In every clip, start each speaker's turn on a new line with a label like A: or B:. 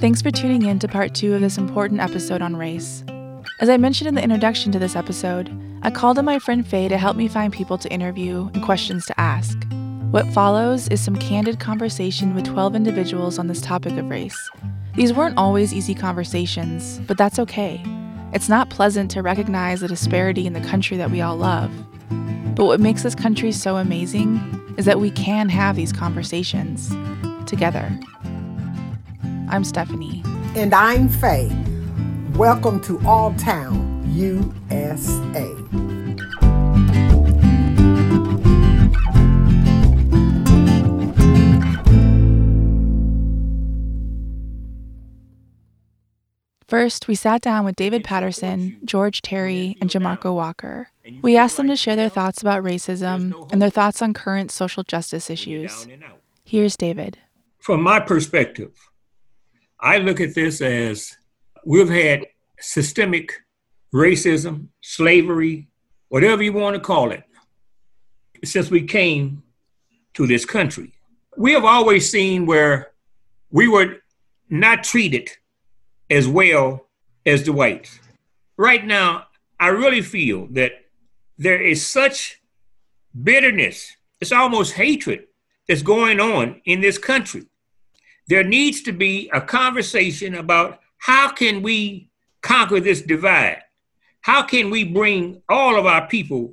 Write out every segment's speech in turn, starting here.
A: Thanks for tuning in to part two of this important episode on race. As I mentioned in the introduction to this episode, I called on my friend Faye to help me find people to interview and questions to ask. What follows is some candid conversation with 12 individuals on this topic of race. These weren't always easy conversations, but that's okay. It's not pleasant to recognize the disparity in the country that we all love. But what makes this country so amazing is that we can have these conversations together. I'm Stephanie.
B: And I'm Faye. Welcome to Alton, USA.
A: First, we sat down with David Patterson, George Terry, and Jamarco Walker. We asked them to share their thoughts about racism and their thoughts on current social justice issues. Here's David.
C: From my perspective, I look at this as we've had systemic racism, slavery, whatever you want to call it, since we came to this country. We have always seen where we were not treated as well as the whites. Right now, I really feel that there is such bitterness, it's almost hatred that's going on in this country. There needs to be a conversation about how can we conquer this divide? How can we bring all of our people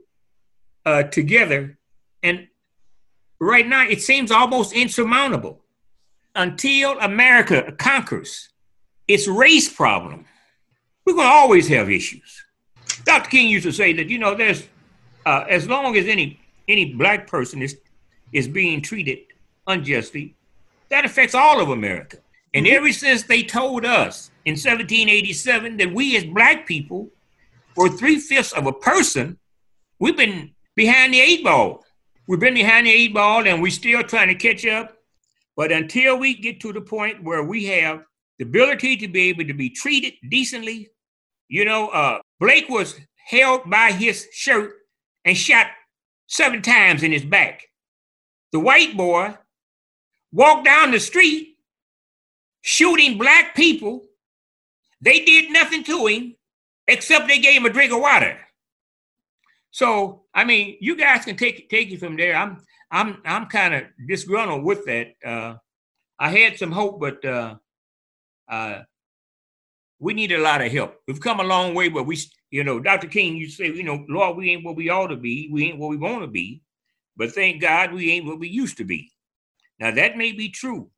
C: uh, together? And right now, it seems almost insurmountable. Until America conquers its race problem, we're going to always have issues. Dr. King used to say that you know there's uh, as long as any any black person is is being treated unjustly, that affects all of America. And mm-hmm. ever since they told us in 1787 that we as black people were three fifths of a person, we've been behind the eight ball. We've been behind the eight ball and we're still trying to catch up. But until we get to the point where we have the ability to be able to be treated decently, you know, uh, Blake was held by his shirt and shot seven times in his back. The white boy walked down the street shooting black people. They did nothing to him except they gave him a drink of water. So, I mean, you guys can take take it from there. I'm I'm I'm kind of disgruntled with that. Uh, I had some hope, but uh, uh, we need a lot of help. We've come a long way, but we, you know, Dr. King, you say, you know, Lord, we ain't what we ought to be. We ain't what we want to be. But thank God we ain't what we used to be. Now that may be true,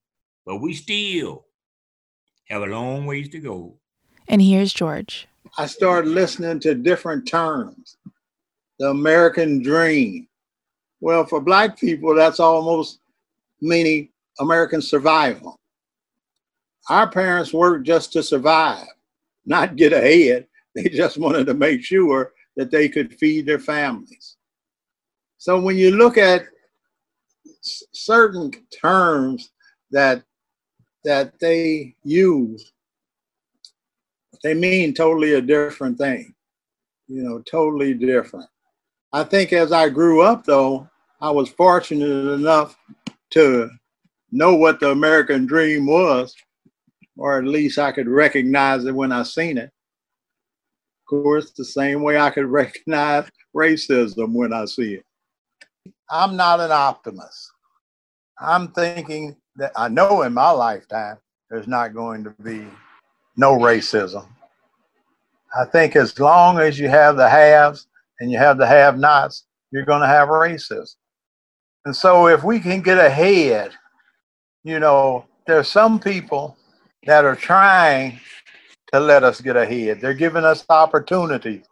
C: but we still have a long ways to go.
A: And here's George.
D: I started listening to different terms. The American dream. Well, for black people, that's almost meaning American survival. Our parents worked just to survive, not get ahead. They just wanted to make sure that they could feed their families. So when you look at certain terms that that they use, they mean totally a different thing. You know, totally different. I think as I grew up, though, I was fortunate enough to know what the American dream was, or at least I could recognize it when I seen it. Of course, the same way I could recognize racism when I see it. I'm not an optimist. I'm thinking that I know in my lifetime there's not going to be no racism. I think as long as you have the haves and you have the have nots, you're going to have racism. And so if we can get ahead, you know, there's some people that are trying to let us get ahead. They're giving us opportunities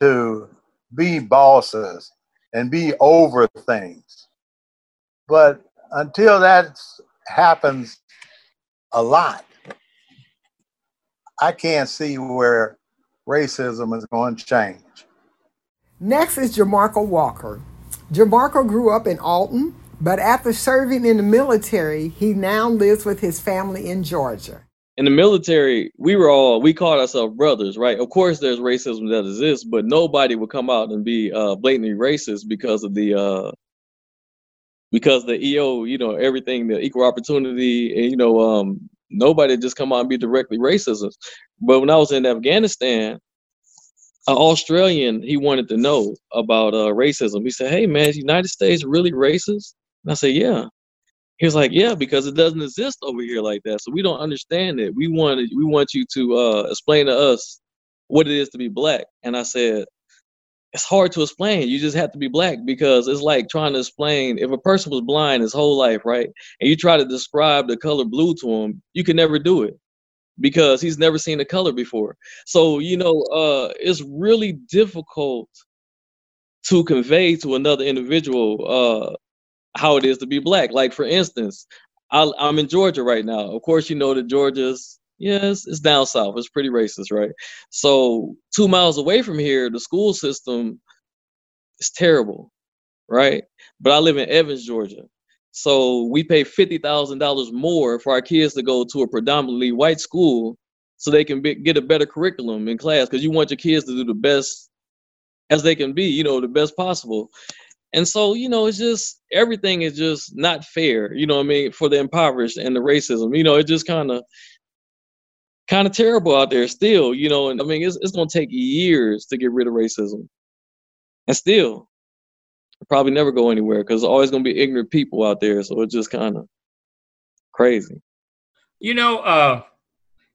D: to be bosses and be over things. But until that happens a lot, I can't see where racism is going to change.
B: Next is Jamarco Walker. Jamarco grew up in Alton, but after serving in the military, he now lives with his family in Georgia.
E: In the military, we were all we called ourselves brothers, right? Of course, there's racism that exists, but nobody would come out and be uh, blatantly racist because of the uh, because the EO, you know, everything, the equal opportunity, and you know, um, nobody just come out and be directly racist. But when I was in Afghanistan, an Australian he wanted to know about uh, racism. He said, "Hey man, is United States really racist?" And I said, "Yeah." He was like, "Yeah, because it doesn't exist over here like that, so we don't understand it. We want we want you to uh, explain to us what it is to be black." And I said, "It's hard to explain. You just have to be black because it's like trying to explain if a person was blind his whole life, right? And you try to describe the color blue to him, you can never do it because he's never seen the color before. So, you know, uh, it's really difficult to convey to another individual uh, how it is to be black. Like, for instance, i am in Georgia right now. Of course, you know that Georgia's, yes, it's down south. It's pretty racist, right? So, two miles away from here, the school system is terrible, right? But I live in Evans, Georgia. So we pay fifty thousand dollars more for our kids to go to a predominantly white school, so they can be, get a better curriculum in class. Because you want your kids to do the best as they can be, you know, the best possible. And so, you know, it's just everything is just not fair, you know I mean, for the impoverished and the racism. You know, it just kind of kind of terrible out there still, you know, and I mean it's it's gonna take years to get rid of racism. And still, probably never go anywhere because there's always going to be ignorant people out there. So it's just kind of crazy.
C: You know, uh,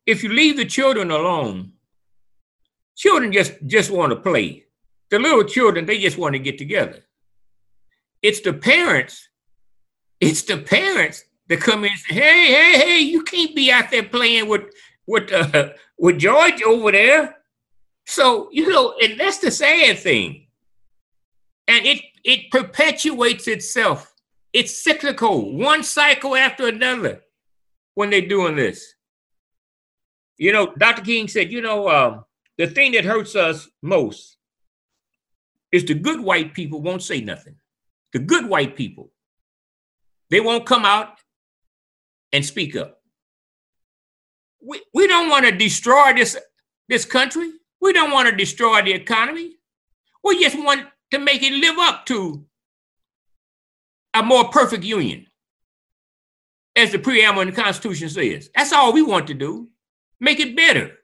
C: if you leave the children alone, children just just want to play. The little children, they just want to get together. It's the parents. It's the parents that come in and say, "Hey, hey, hey! You can't be out there playing with with uh, with George over there." So you know, and that's the sad thing. And it it perpetuates itself. It's cyclical, one cycle after another when they're doing this. You know, Dr. King said, you know, um, the thing that hurts us most is the good white people won't say nothing. The good white people, they won't come out and speak up. We, we don't want to destroy this, this country. We don't want to destroy the economy. We just want to make it live up to a more perfect union, as the preamble in the Constitution says. That's all we want to do. Make it better.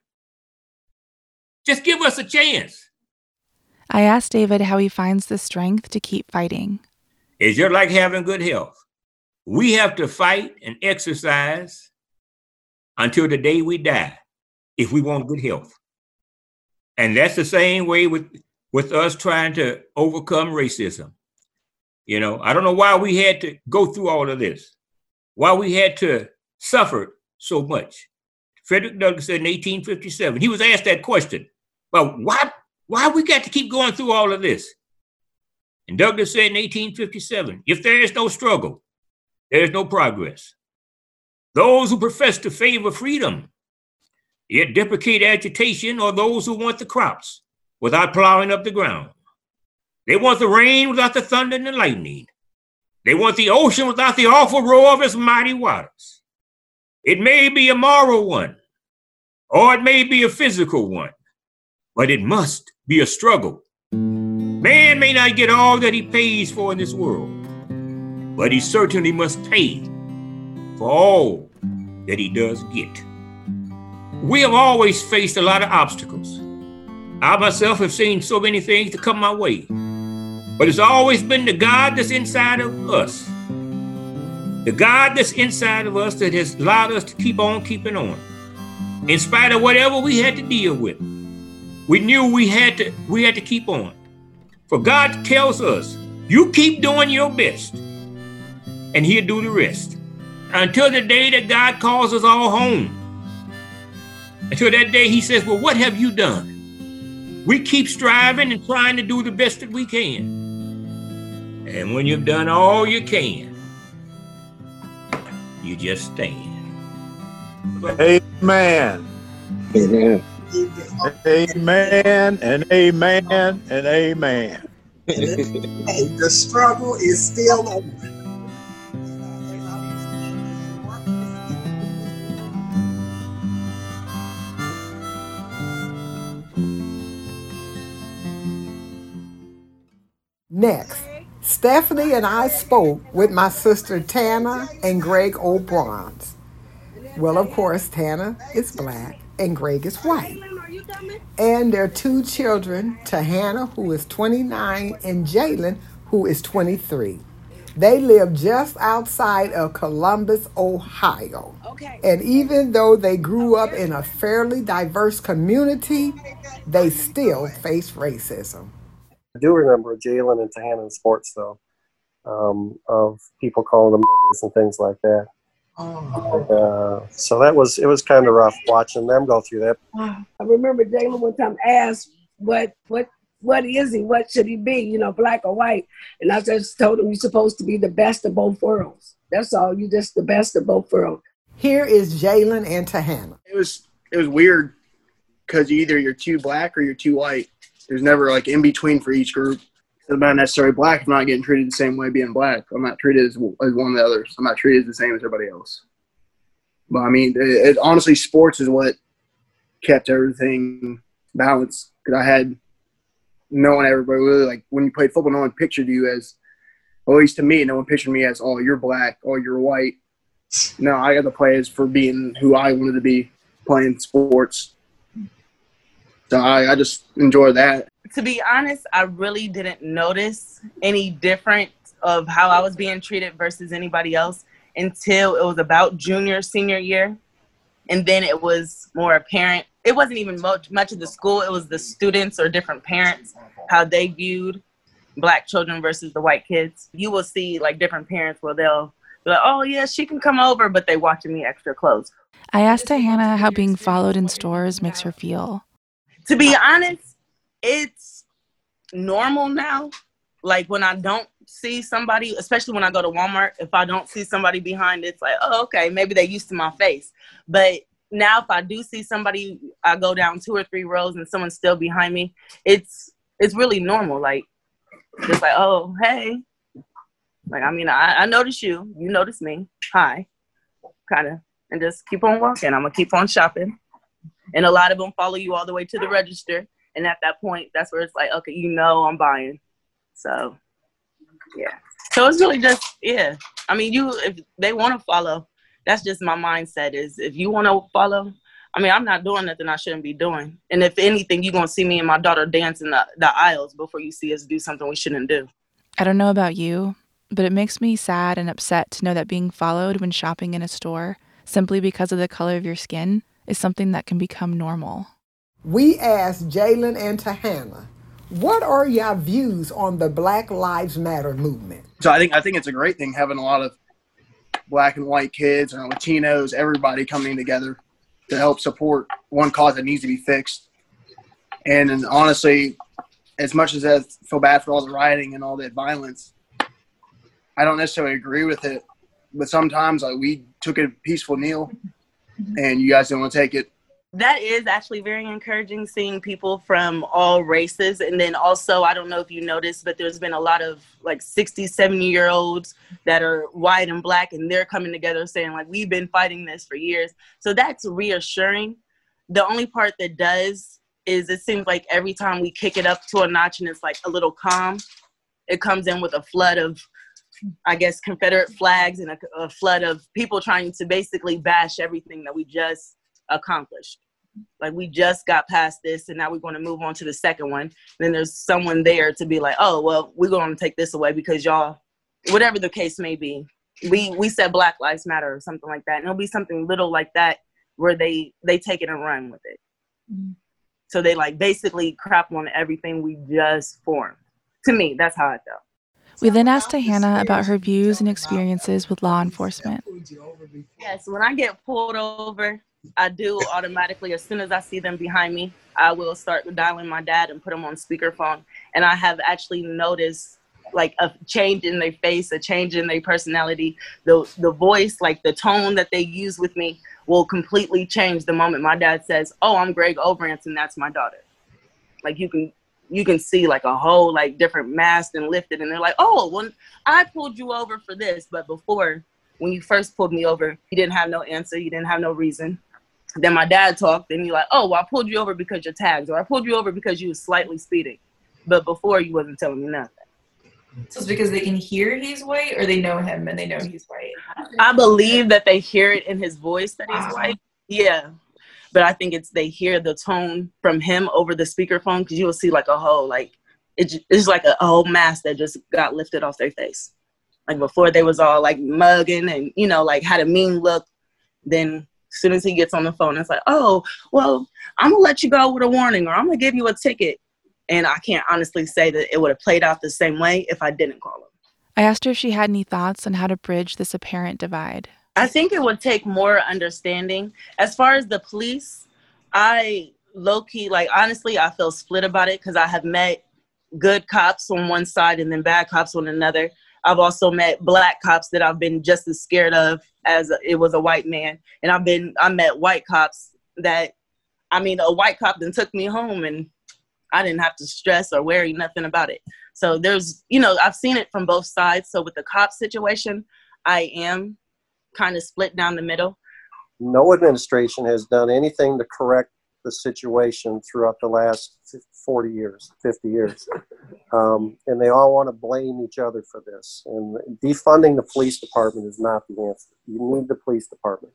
C: Just give us a chance.
A: I asked David how he finds the strength to keep fighting.
C: It's just like having good health. We have to fight and exercise until the day we die if we want good health. And that's the same way with with us trying to overcome racism. You know, I don't know why we had to go through all of this, why we had to suffer so much. Frederick Douglass said in 1857, he was asked that question, well, why, why we got to keep going through all of this? And Douglass said in 1857, if there is no struggle, there is no progress. Those who profess to favor freedom, yet deprecate agitation, or those who want the crops, without plowing up the ground. They want the rain without the thunder and the lightning. They want the ocean without the awful roar of its mighty waters. It may be a moral one, or it may be a physical one, but it must be a struggle. Man may not get all that he pays for in this world, but he certainly must pay for all that he does get. We have always faced a lot of obstacles. I myself have seen so many things to come my way, but it's always been the God that's inside of us. The God that's inside of us that has allowed us to keep on keeping on. In spite of whatever we had to deal with, we knew we had to we had to keep on. For God tells us, you keep doing your best, and He'll do the rest. Until the day that God calls us all home. Until that day, He says, Well, what have you done? We keep striving and trying to do the best that we can. And when you've done all you can, you just stand.
D: Amen. Amen. Amen and amen and amen.
B: the struggle is still on. Next, Stephanie and I spoke with my sister Tana and Greg O'Brien. Well, of course, Tana is black and Greg is white. And their two children, Tahana, who is 29, and Jalen, who is 23. They live just outside of Columbus, Ohio. Okay. And even though they grew up in a fairly diverse community, they still face racism.
F: I do remember Jalen and Tahana in sports, though, um, of people calling them niggers and things like that. Oh. Uh, so that was it was kind of rough watching them go through that.
G: I remember Jalen one time asked what what what is he? What should he be? You know, black or white? And I just told him you're supposed to be the best of both worlds. That's all. You're just the best of both worlds.
B: Here is Jalen and Tahana.
H: It was it was weird because either you're too black or you're too white. There's never like in between for each group. I'm not necessarily black. I'm not getting treated the same way being black. I'm not treated as, as one of the others. I'm not treated the same as everybody else. But I mean, it, it, honestly, sports is what kept everything balanced. Because I had no one everybody really like when you played football, no one pictured you as, at least to me, no one pictured me as, oh, you're black, oh, you're white. No, I got to play as for being who I wanted to be playing sports. So I, I just enjoy that.
I: To be honest, I really didn't notice any difference of how I was being treated versus anybody else until it was about junior, senior year. And then it was more apparent. It wasn't even much, much of the school, it was the students or different parents, how they viewed black children versus the white kids. You will see like different parents where they'll be like, oh, yeah, she can come over, but they watching me extra close.
A: I asked Hannah how being followed in stores makes her feel.
I: To be honest, it's normal now. Like when I don't see somebody, especially when I go to Walmart, if I don't see somebody behind, it's like, oh, okay, maybe they're used to my face. But now if I do see somebody, I go down two or three rows and someone's still behind me, it's it's really normal. Like just like, oh, hey. Like I mean, I, I notice you, you notice me. Hi. Kind of. And just keep on walking. I'm gonna keep on shopping. And a lot of them follow you all the way to the register. And at that point, that's where it's like, okay, you know I'm buying. So yeah. So it's really just yeah. I mean, you if they want to follow, that's just my mindset. Is if you want to follow, I mean, I'm not doing nothing I shouldn't be doing. And if anything, you're gonna see me and my daughter dance in the, the aisles before you see us do something we shouldn't do.
A: I don't know about you, but it makes me sad and upset to know that being followed when shopping in a store simply because of the color of your skin is something that can become normal.
B: We asked Jalen and Tahana what are your views on the Black Lives Matter movement?
H: So I think I think it's a great thing having a lot of black and white kids and Latinos, everybody coming together to help support one cause that needs to be fixed. And, and honestly, as much as I feel bad for all the rioting and all that violence, I don't necessarily agree with it. But sometimes like we took a peaceful kneel, Mm-hmm. and you guys didn't want to take it?
I: That is actually very encouraging seeing people from all races. And then also i don't know if you noticed but there's been a lot of like 60 70 year olds that are white and black and they're coming together saying like we've been fighting this for years. So that's reassuring. The only part that does is it seems like every time we kick it up to a notch and it's like a little calm it comes in with a flood of I guess Confederate flags and a, a flood of people trying to basically bash everything that we just accomplished. Like we just got past this and now we're going to move on to the second one. Then there's someone there to be like oh well we're going to take this away because y'all whatever the case may be. We we said black lives matter or something like that and it'll be something little like that where they they take it and run with it. Mm-hmm. so they like basically crap on everything we just formed. To me that's how i felt
A: we then asked Hannah about her views and experiences with law enforcement.
I: Yes, when I get pulled over, I do automatically, as soon as I see them behind me, I will start dialing my dad and put him on speakerphone. And I have actually noticed like a change in their face, a change in their personality. The the voice, like the tone that they use with me, will completely change the moment my dad says, "Oh, I'm Greg O'Brien, and that's my daughter." Like you can you can see like a whole like different mask and lifted, and they're like, "Oh, well I pulled you over for this," but before when you first pulled me over, you didn't have no answer, you didn't have no reason. Then my dad talked, and you're like, oh, well, I pulled you over because you're tagged, or I pulled you over because you was slightly speeding. But before, you wasn't telling me nothing.
A: So it's because they can hear he's white, or they know him and they know he's white.
I: I believe that they hear it in his voice that he's white. Yeah, but I think it's they hear the tone from him over the speakerphone because you will see like a whole like it, it's like a, a whole mask that just got lifted off their face. Like before, they was all like mugging and you know like had a mean look. Then as soon as he gets on the phone, it's like, oh well, I'm gonna let you go with a warning, or I'm gonna give you a ticket. And I can't honestly say that it would have played out the same way if I didn't call him.
A: I asked her if she had any thoughts on how to bridge this apparent divide.
I: I think it would take more understanding. As far as the police, I low key, like, honestly, I feel split about it because I have met good cops on one side and then bad cops on another. I've also met black cops that I've been just as scared of as it was a white man. And I've been, I met white cops that, I mean, a white cop then took me home and I didn't have to stress or worry nothing about it. So there's, you know, I've seen it from both sides. So with the cop situation, I am kind of split down the middle.
F: No administration has done anything to correct the situation throughout the last 40 years, 50 years. Um, and they all want to blame each other for this. And defunding the police department is not the answer. You need the police department.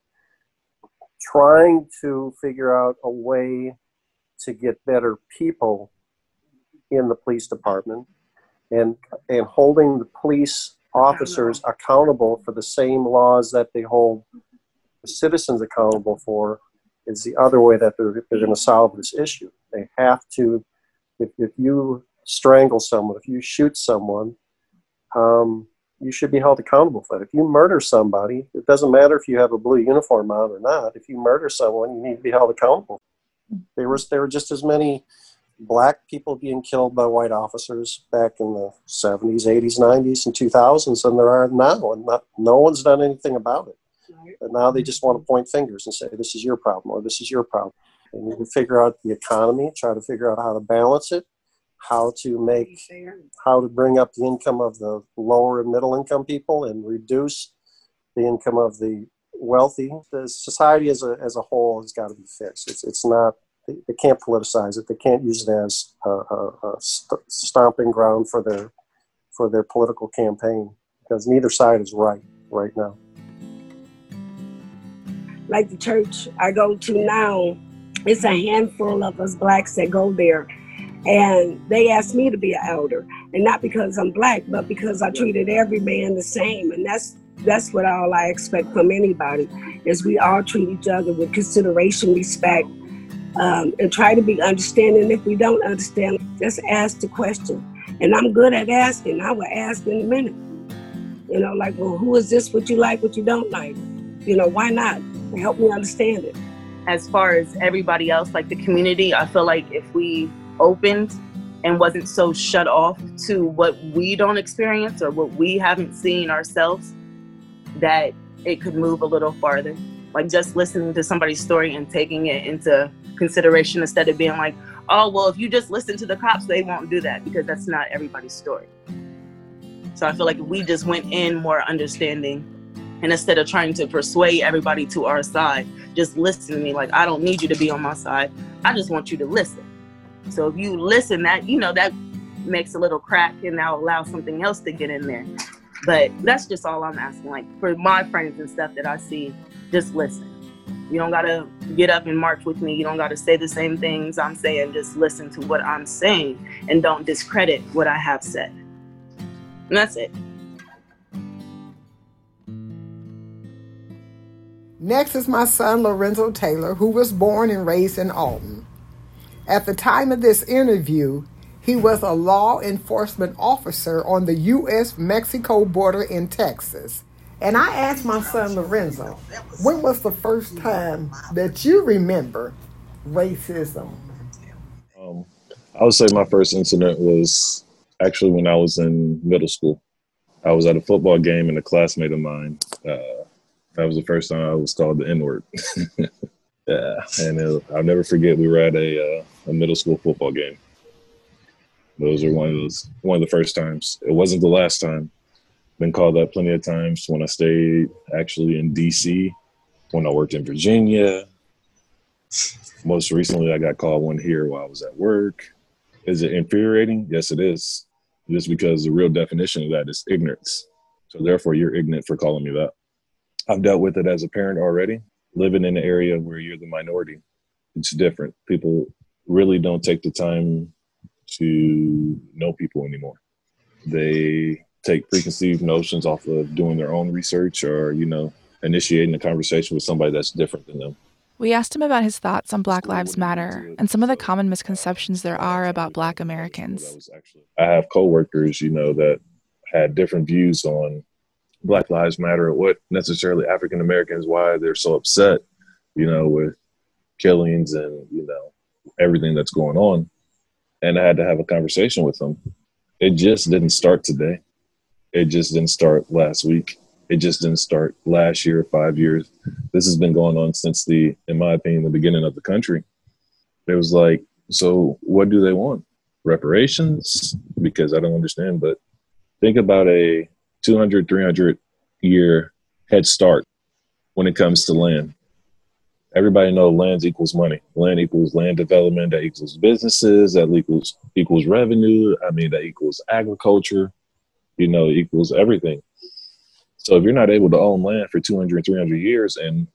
F: Trying to figure out a way to get better people in the police department and, and holding the police officers accountable for the same laws that they hold the citizens accountable for is the other way that they're, they're going to solve this issue. They have to, if, if you strangle someone, if you shoot someone, um, you should be held accountable for that. If you murder somebody, it doesn't matter if you have a blue uniform on or not. If you murder someone, you need to be held accountable. There was there were just as many black people being killed by white officers back in the 70s, 80s, 90s, and 2000s than there are now, and not, no one's done anything about it. And now they just want to point fingers and say, this is your problem or this is your problem. And you can figure out the economy, try to figure out how to balance it, how to make, how to bring up the income of the lower and middle income people and reduce the income of the wealthy. The society as a, as a whole has got to be fixed. It's, it's not, they, can't politicize it. They can't use it as a, a, a st- stomping ground for their, for their political campaign because neither side is right right now
G: like the church I go to now, it's a handful of us blacks that go there. And they asked me to be an elder. And not because I'm black, but because I treated every man the same. And that's that's what all I expect from anybody is we all treat each other with consideration, respect, um, and try to be understanding. If we don't understand, just ask the question. And I'm good at asking. I will ask in a minute. You know, like, well, who is this? What you like? What you don't like? You know, why not? help me understand it.
I: As far as everybody else, like the community, I feel like if we opened and wasn't so shut off to what we don't experience or what we haven't seen ourselves, that it could move a little farther. Like just listening to somebody's story and taking it into consideration instead of being like, oh, well, if you just listen to the cops, they won't do that because that's not everybody's story. So I feel like we just went in more understanding and instead of trying to persuade everybody to our side, just listen to me. Like, I don't need you to be on my side. I just want you to listen. So if you listen, that, you know, that makes a little crack and now allow something else to get in there. But that's just all I'm asking. Like, for my friends and stuff that I see, just listen. You don't got to get up and march with me. You don't got to say the same things I'm saying. Just listen to what I'm saying and don't discredit what I have said. And that's it.
B: Next is my son Lorenzo Taylor, who was born and raised in Alton. At the time of this interview, he was a law enforcement officer on the U.S. Mexico border in Texas. And I asked my son Lorenzo, when was the first time that you remember racism?
J: Um, I would say my first incident was actually when I was in middle school. I was at a football game and a classmate of mine uh, that was the first time I was called the N word. yeah, and it, I'll never forget. We were at a, uh, a middle school football game. Those are one of those one of the first times. It wasn't the last time. Been called that plenty of times when I stayed actually in D.C. When I worked in Virginia. Most recently, I got called one here while I was at work. Is it infuriating? Yes, it is. just because the real definition of that is ignorance. So therefore, you're ignorant for calling me that. I've dealt with it as a parent already, living in an area where you're the minority. It's different. People really don't take the time to know people anymore. They take preconceived notions off of doing their own research or, you know, initiating a conversation with somebody that's different than them.
A: We asked him about his thoughts on Black Lives Matter and some of the common misconceptions there are about Black Americans.
J: I have coworkers, you know, that had different views on Black Lives Matter, what necessarily African Americans, why they're so upset, you know, with killings and, you know, everything that's going on. And I had to have a conversation with them. It just didn't start today. It just didn't start last week. It just didn't start last year, five years. This has been going on since the, in my opinion, the beginning of the country. It was like, so what do they want? Reparations? Because I don't understand, but think about a 200, 300 year head start when it comes to land. Everybody knows land equals money. Land equals land development. That equals businesses. That equals equals revenue. I mean, that equals agriculture. You know, equals everything. So if you're not able to own land for 200, 300 years and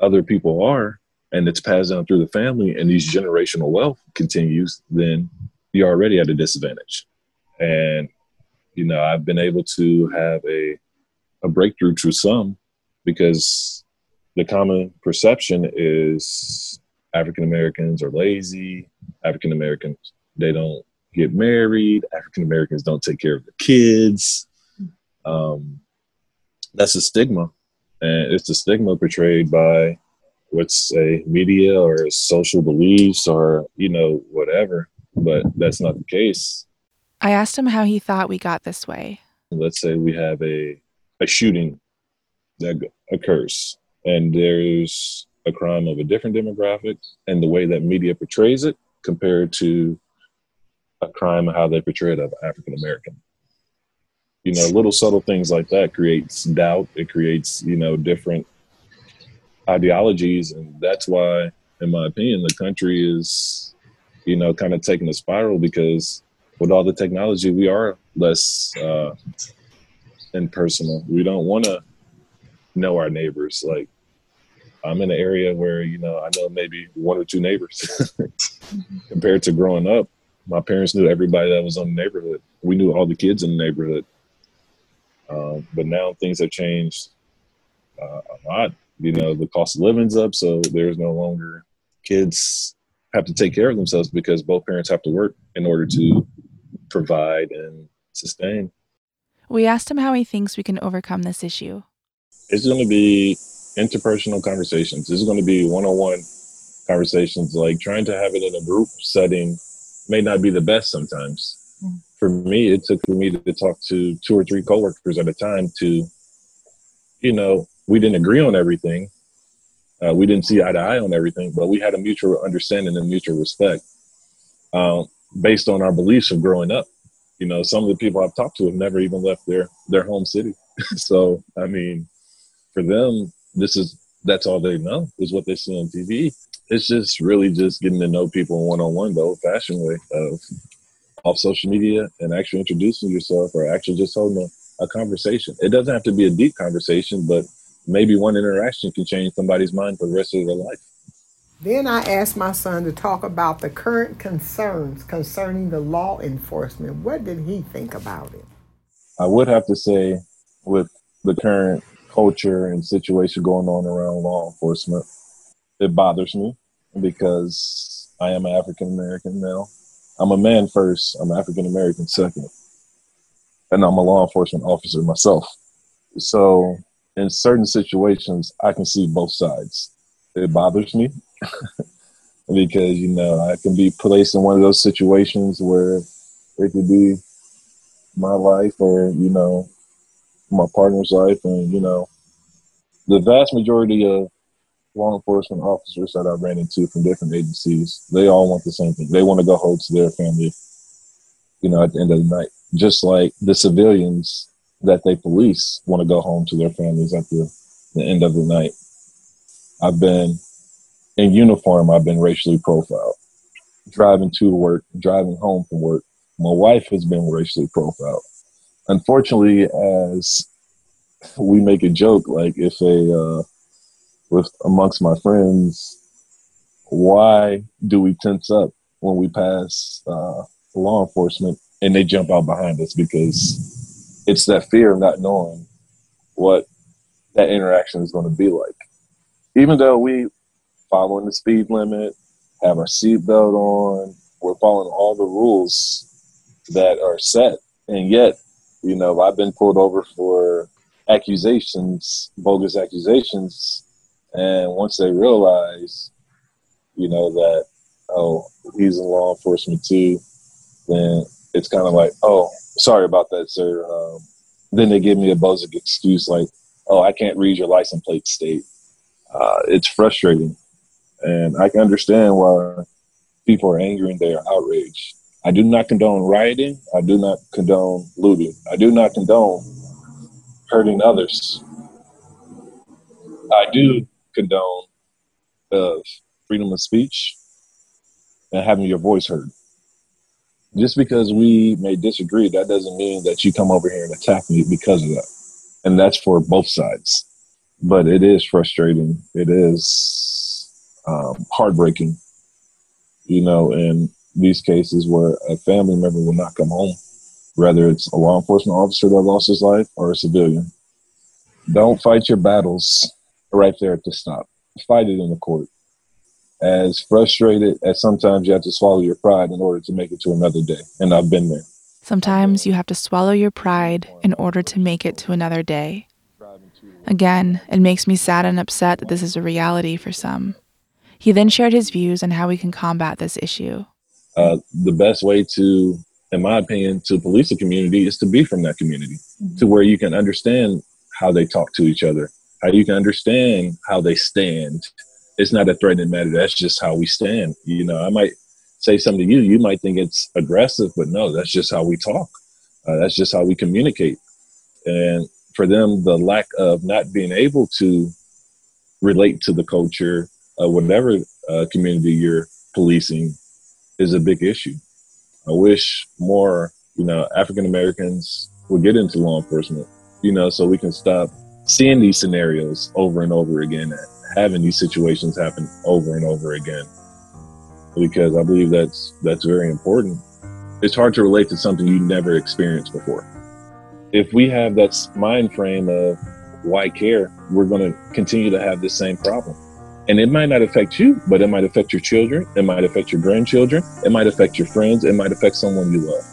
J: other people are, and it's passed down through the family and these generational wealth continues, then you're already at a disadvantage. And, you know, I've been able to have a, a breakthrough to some because the common perception is African Americans are lazy, African Americans, they don't get married, African Americans don't take care of their kids. Um, that's a stigma, and it's a stigma portrayed by what's a media or social beliefs or you know whatever. But that's not the case.
A: I asked him how he thought we got this way.
J: Let's say we have a a shooting that occurs, and there's a crime of a different demographic, and the way that media portrays it compared to a crime how they portray it of African American you know little subtle things like that creates doubt. It creates you know different ideologies. And that's why in my opinion the country is you know kind of taking a spiral because with all the technology we are less uh impersonal. We don't want to know our neighbors. Like i'm in an area where you know i know maybe one or two neighbors compared to growing up my parents knew everybody that was in the neighborhood we knew all the kids in the neighborhood um, but now things have changed uh, a lot. You know, the cost of living's up, so there's no longer kids have to take care of themselves because both parents have to work in order to provide and sustain.
A: We asked him how he thinks we can overcome this issue.
J: It's going to be interpersonal conversations. This is going to be one on one conversations. Like trying to have it in a group setting may not be the best sometimes for me, it took for me to talk to two or three coworkers at a time to, you know, we didn't agree on everything. Uh, we didn't see eye to eye on everything, but we had a mutual understanding and mutual respect um, based on our beliefs of growing up. You know, some of the people I've talked to have never even left their their home city. so, I mean, for them, this is that's all they know is what they see on TV. It's just really just getting to know people one on one, the old fashioned way of off social media and actually introducing yourself or actually just holding a, a conversation. It doesn't have to be a deep conversation, but maybe one interaction can change somebody's mind for the rest of their life.
B: Then I asked my son to talk about the current concerns concerning the law enforcement. What did he think about it?
J: I would have to say, with the current culture and situation going on around law enforcement, it bothers me because I am African American male I'm a man first. I'm African American second, and I'm a law enforcement officer myself. So in certain situations, I can see both sides. It bothers me because you know I can be placed in one of those situations where it could be my life or you know my partner's life, and you know the vast majority of law enforcement officers that I ran into from different agencies, they all want the same thing. They want to go home to their family, you know, at the end of the night. Just like the civilians that they police want to go home to their families at the, the end of the night. I've been in uniform, I've been racially profiled. Driving to work, driving home from work, my wife has been racially profiled. Unfortunately, as we make a joke, like if a uh, with amongst my friends, why do we tense up when we pass uh, law enforcement and they jump out behind us? Because it's that fear of not knowing what that interaction is going to be like. Even though we following the speed limit, have our seatbelt on, we're following all the rules that are set, and yet, you know, I've been pulled over for accusations, bogus accusations, and once they realize, you know, that oh, he's in law enforcement too, then it's kind of like, oh, sorry about that, sir. Um, then they give me a bogus excuse like, oh, I can't read your license plate state. Uh, it's frustrating, and I can understand why people are angry and they are outraged. I do not condone rioting. I do not condone looting. I do not condone hurting others. I do condone uh, freedom of speech and having your voice heard. Just because we may disagree, that doesn't mean that you come over here and attack me because of that. And that's for both sides. But it is frustrating. It is um, heartbreaking, you know, in these cases where a family member will not come home, whether it's a law enforcement officer that lost his life or a civilian. Don't fight your battles right there at the stop. Fight it in the court. As frustrated as sometimes you have to swallow your pride in order to make it to another day. And I've been there.
A: Sometimes you have to swallow your pride in order to make it to another day. Again, it makes me sad and upset that this is a reality for some. He then shared his views on how we can combat this issue.
J: Uh, the best way to, in my opinion, to police a community is to be from that community, mm-hmm. to where you can understand how they talk to each other, how you can understand how they stand. It's not a threatening matter. That's just how we stand. You know, I might say something to you, you might think it's aggressive, but no, that's just how we talk. Uh, that's just how we communicate. And for them, the lack of not being able to relate to the culture, uh, whatever uh, community you're policing, is a big issue. I wish more, you know, African Americans would get into law enforcement, you know, so we can stop seeing these scenarios over and over again, having these situations happen over and over again. Because I believe that's that's very important. It's hard to relate to something you never experienced before. If we have that mind frame of why care, we're going to continue to have this same problem. And it might not affect you, but it might affect your children. It might affect your grandchildren. It might affect your friends. It might affect someone you love.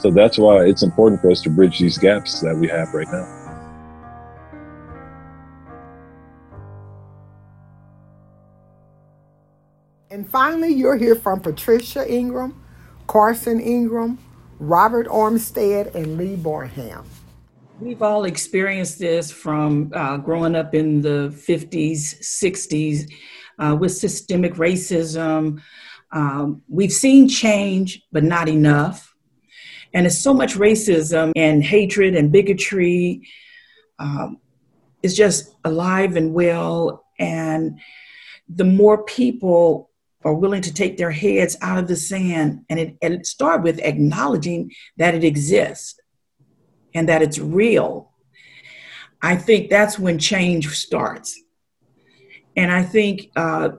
J: So that's why it's important for us to bridge these gaps that we have right now.
B: And finally, you'll hear from Patricia Ingram, Carson Ingram, Robert Armstead, and Lee Barham.
K: We've all experienced this from uh, growing up in the 50s, 60s uh, with systemic racism. Um, we've seen change, but not enough. And it's so much racism and hatred and bigotry um, is just alive and well. And the more people are willing to take their heads out of the sand, and it, and start with acknowledging that it exists and that it's real, I think that's when change starts. And I think, uh,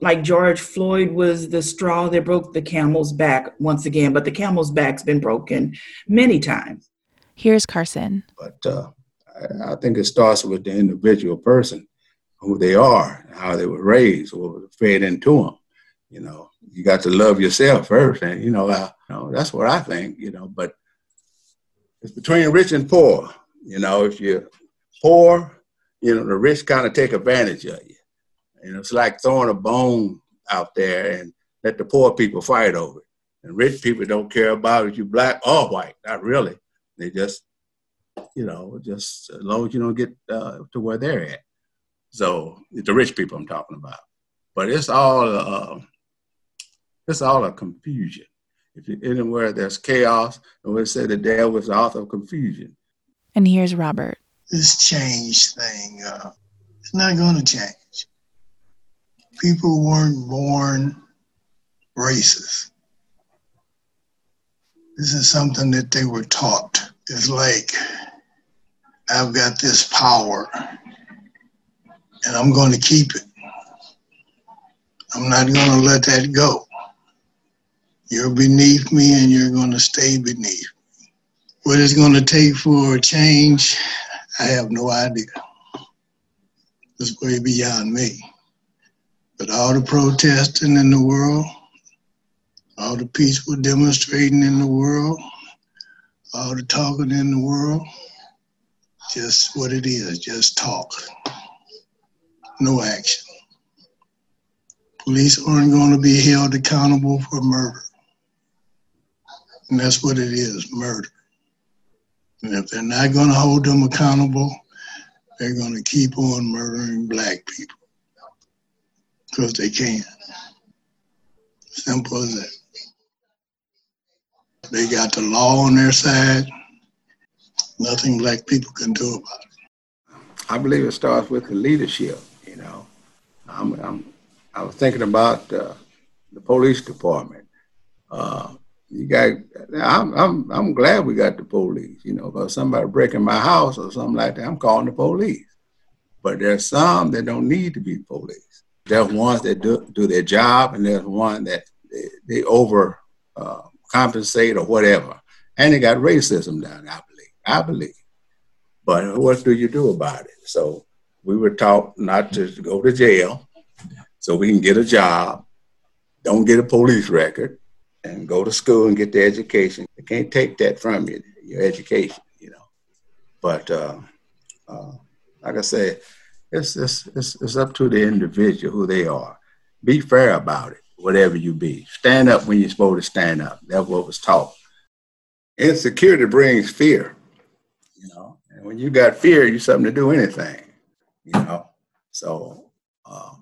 K: like George Floyd was the straw that broke the camel's back once again, but the camel's back's been broken many times.
A: Here's Carson.
L: But uh, I, I think it starts with the individual person, who they are, how they were raised, or fed into them. You know, you got to love yourself first, and you know, uh, you know that's what I think. You know, but it's between rich and poor. You know, if you're poor, you know, the rich kind of take advantage of you. You know, it's like throwing a bone out there and let the poor people fight over it. And rich people don't care about if you're black or white. Not really. They just, you know, just as long as you don't get uh, to where they're at. So the rich people I'm talking about. But it's all, uh, it's all a confusion. If you're anywhere there's chaos, and we say the devil is the author of confusion.
A: And here's Robert.
M: This change thing, uh, it's not going to change. People weren't born racist. This is something that they were taught. It's like, I've got this power and I'm going to keep it. I'm not going to let that go. You're beneath me and you're going to stay beneath me. What it's going to take for a change, I have no idea. It's way beyond me. But all the protesting in the world, all the peaceful demonstrating in the world, all the talking in the world, just what it is, just talk. No action. Police aren't going to be held accountable for murder. And that's what it is murder. And if they're not going to hold them accountable, they're going to keep on murdering black people because they can. Simple as that. They got the law on their side. Nothing black people can do about it.
L: I believe it starts with the leadership. You know, I'm, I'm I was thinking about uh, the police department. Uh, you got, I'm, I'm, I'm glad we got the police. You know, because somebody breaking my house or something like that, I'm calling the police. But there's some that don't need to be police. There's ones that do, do their job, and there's one that they, they over uh, compensate or whatever. And they got racism down, I believe. I believe. But what do you do about it? So we were taught not to go to jail so we can get a job, don't get a police record, and go to school and get the education. They can't take that from you, your education, you know. But uh, uh, like I said, it's, it's, it's, it's up to the individual who they are. Be fair about it, whatever you be. Stand up when you're supposed to stand up. That's what was taught. Insecurity brings fear, you know. And when you got fear, you're something to do anything, you know. So, um,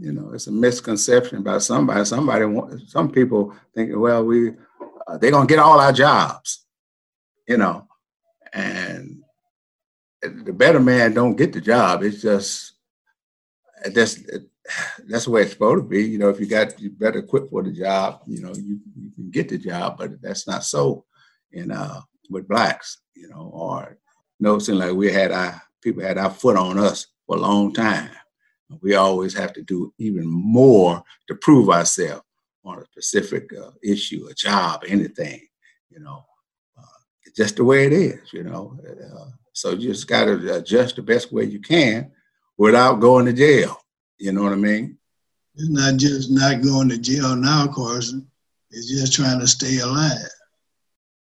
L: you know, it's a misconception about somebody. Somebody, some people think, well, we, uh, they're gonna get all our jobs, you know, and the better man don't get the job. It's just that's that's the way it's supposed to be. You know, if you got you better equipped for the job, you know, you, you can get the job, but that's not so in uh with blacks, you know, or noticing like we had our people had our foot on us for a long time. We always have to do even more to prove ourselves on a specific uh, issue, a job, anything, you know. Uh, it's just the way it is, you know. Uh, so you just got to adjust the best way you can without going to jail. You know what I mean?
M: It's not just not going to jail now, Carson. It's just trying to stay alive.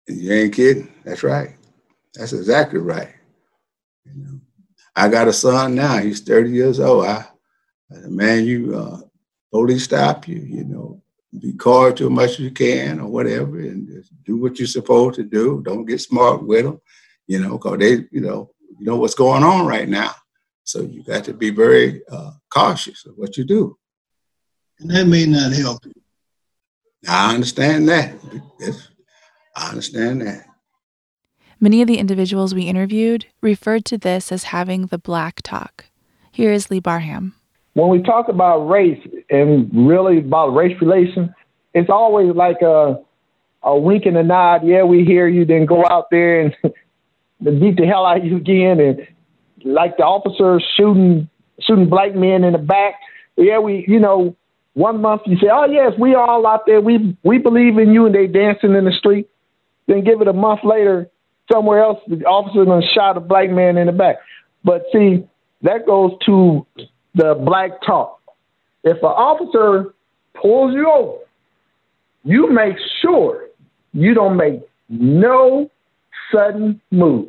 L: You ain't kidding. That's right. That's exactly right. You know, I got a son now. He's 30 years old. I, man, you uh, police stop you. You know, be cordial as much as you can or whatever, and just do what you're supposed to do. Don't get smart with them you know, because they, you know, you know what's going on right now. So you got to be very uh, cautious of what you do.
M: And that may not help you.
L: I understand that. Yes, I understand that.
A: Many of the individuals we interviewed referred to this as having the black talk. Here is Lee Barham.
N: When we talk about race and really about race relations, it's always like a, a wink and a nod. Yeah, we hear you. Then go out there and beat the hell out of you again, and like the officers shooting shooting black men in the back. Yeah, we you know one month you say, oh yes, we all out there, we we believe in you, and they dancing in the street. Then give it a month later, somewhere else, the officer gonna shot a black man in the back. But see, that goes to the black talk. If an officer pulls you over, you make sure you don't make no sudden move.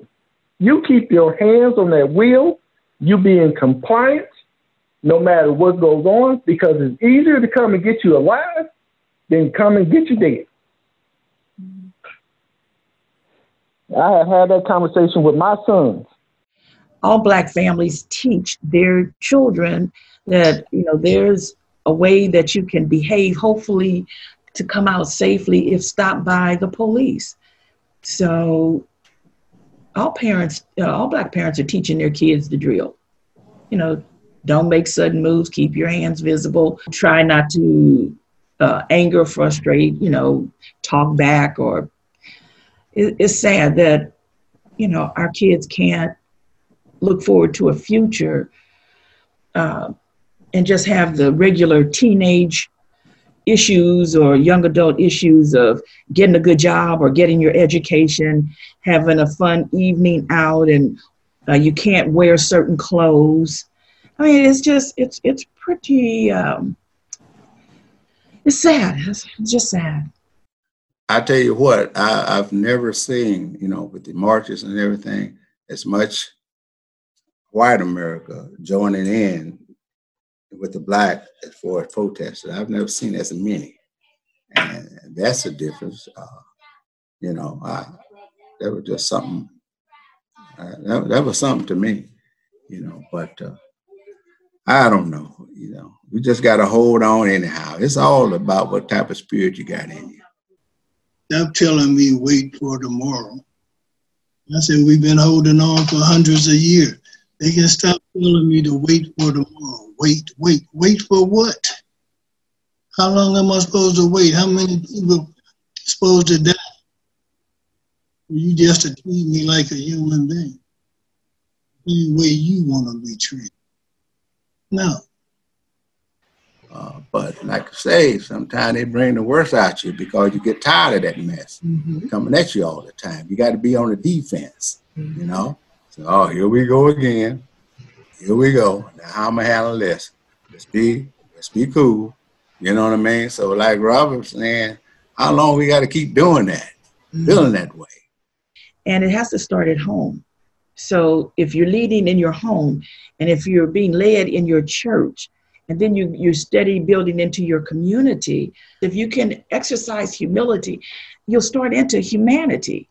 N: You keep your hands on that wheel, you be in compliance no matter what goes on because it's easier to come and get you alive than come and get you dead. I have had that conversation with my sons.
K: All black families teach their children that, you know, there's a way that you can behave, hopefully to come out safely if stopped by the police. So all parents, uh, all black parents are teaching their kids the drill. You know, don't make sudden moves, keep your hands visible, try not to uh, anger, frustrate, you know, talk back or it, it's sad that you know our kids can't look forward to a future uh, and just have the regular teenage issues or young adult issues of getting a good job or getting your education, having a fun evening out, and uh, you can't wear certain clothes. I mean, it's just it's it's pretty. Um, it's sad. It's just sad.
L: I tell you what, I, I've never seen, you know, with the marches and everything, as much white America joining in with the black as far as protesters. I've never seen as many, and that's a difference. Uh, you know, I, that was just something. Uh, that, that was something to me, you know. But uh, I don't know. You know, we just got to hold on anyhow. It's all about what type of spirit you got in you.
M: Stop telling me wait for tomorrow. I said we've been holding on for hundreds of years. They can stop telling me to wait for tomorrow. Wait, wait, wait for what? How long am I supposed to wait? How many people supposed to die? You just to treat me like a human being. Any way you want to be treated. No.
L: Uh, but like I say, sometimes they bring the worst out of you because you get tired of that mess
K: Mm-hmm.
L: coming at you all the time. You got to be on the defense, you know. So, oh, here we go again. Here we go. Now, how am I handle this? Let's be, let's be cool. You know what I mean? So, like Robert saying, how long we got to keep doing that, mm-hmm. feeling that way?
K: and it has to start at home. So if you're leading in your home, and if you're being led in your church, and then you you're steady building into your community, if you can exercise humility, you'll start into humanity.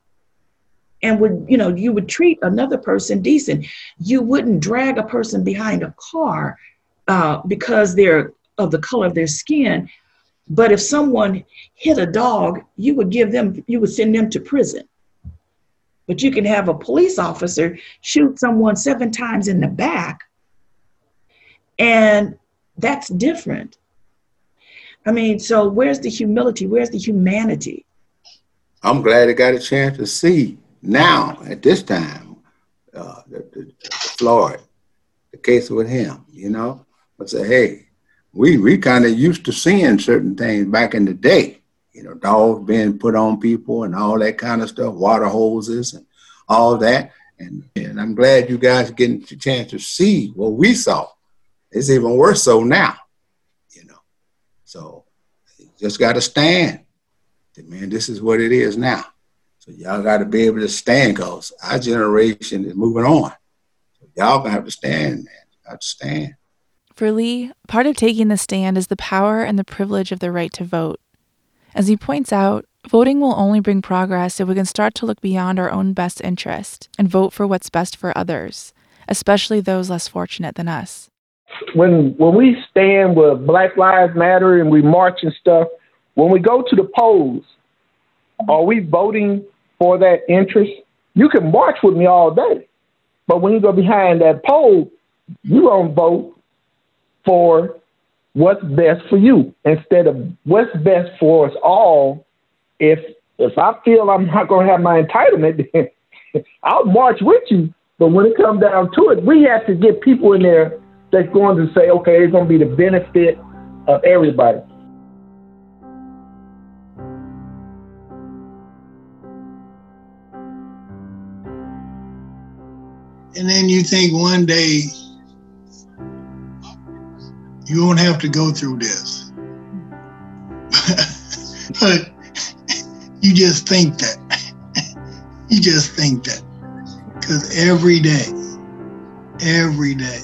K: And would you know you would treat another person decent. You wouldn't drag a person behind a car uh, because they're of the color of their skin. But if someone hit a dog, you would give them, you would send them to prison. But you can have a police officer shoot someone seven times in the back, and that's different. I mean, so where's the humility? Where's the humanity?
L: I'm glad I got a chance to see now at this time uh, the, the, Floyd, the case with him. You know, I say, hey, we we kind of used to seeing certain things back in the day. You know, dogs being put on people and all that kind of stuff, water hoses and all that. And and I'm glad you guys getting the chance to see what we saw. It's even worse so now. You know, so just got to stand man, this is what it is now. So y'all got to be able to stand because our generation is moving on. So y'all gonna have to stand, man. You have to stand.
A: For Lee, part of taking the stand is the power and the privilege of the right to vote. As he points out, voting will only bring progress if we can start to look beyond our own best interest and vote for what's best for others, especially those less fortunate than us.
N: when when we stand with Black Lives Matter and we march and stuff, when we go to the polls, are we voting for that interest? You can march with me all day, but when you go behind that poll, you gonna vote for what's best for you instead of what's best for us all. If if I feel I'm not gonna have my entitlement, then I'll march with you. But when it comes down to it, we have to get people in there that's going to say, okay, it's going to be the benefit of everybody.
M: And then you think one day you won't have to go through this. but you just think that. you just think that. Because every day, every day,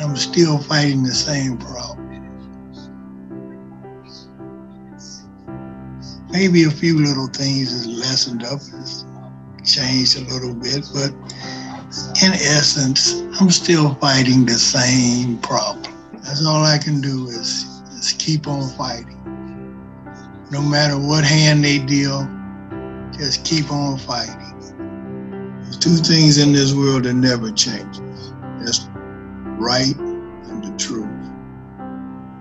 M: I'm still fighting the same problem. Maybe a few little things is lessened up, it's changed a little bit, but in essence, I'm still fighting the same problem. That's all I can do is, is keep on fighting. No matter what hand they deal, just keep on fighting. There's two things in this world that never changes. That's right and the truth.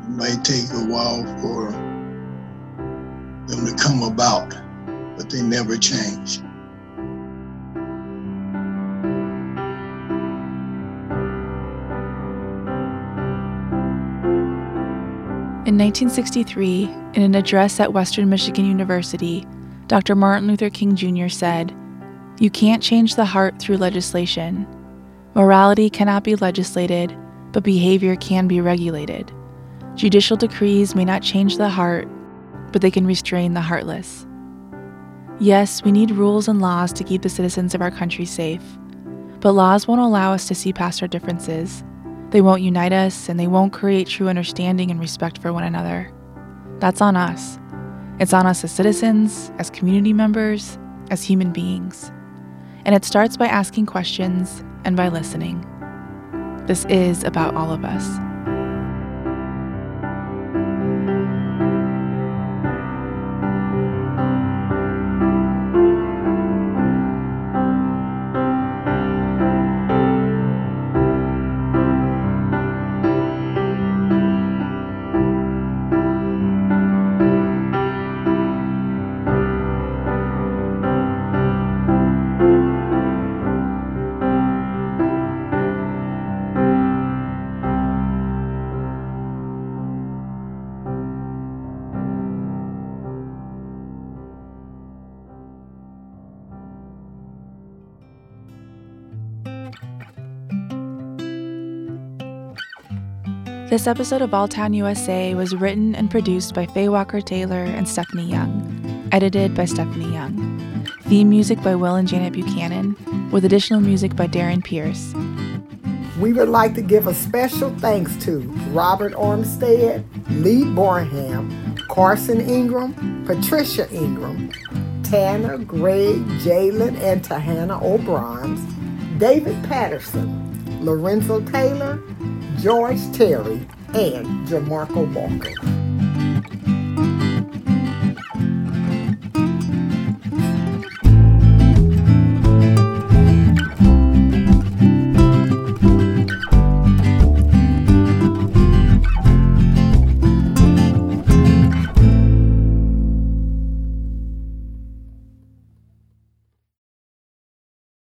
M: It might take a while for them to come about, but they never change.
A: In 1963, in an address at Western Michigan University, Dr. Martin Luther King Jr. said, You can't change the heart through legislation. Morality cannot be legislated, but behavior can be regulated. Judicial decrees may not change the heart, but they can restrain the heartless. Yes, we need rules and laws to keep the citizens of our country safe, but laws won't allow us to see past our differences they won't unite us, and they won't create true understanding and respect for one another. That's on us. It's on us as citizens, as community members, as human beings. And it starts by asking questions and by listening. This is about all of us. This episode of Town USA was written and produced by Faye Walker Taylor and Stephanie Young, edited by Stephanie Young. Theme music by Will and Janet Buchanan, with additional music by Darren Pierce.
B: We would like to give a special thanks to Robert Ormstead, Lee Borham, Carson Ingram, Patricia Ingram, Tanner, Greg, Jalen, and Tahana O'Brien, David Patterson, Lorenzo Taylor, George Terry, and Jamarco Walker.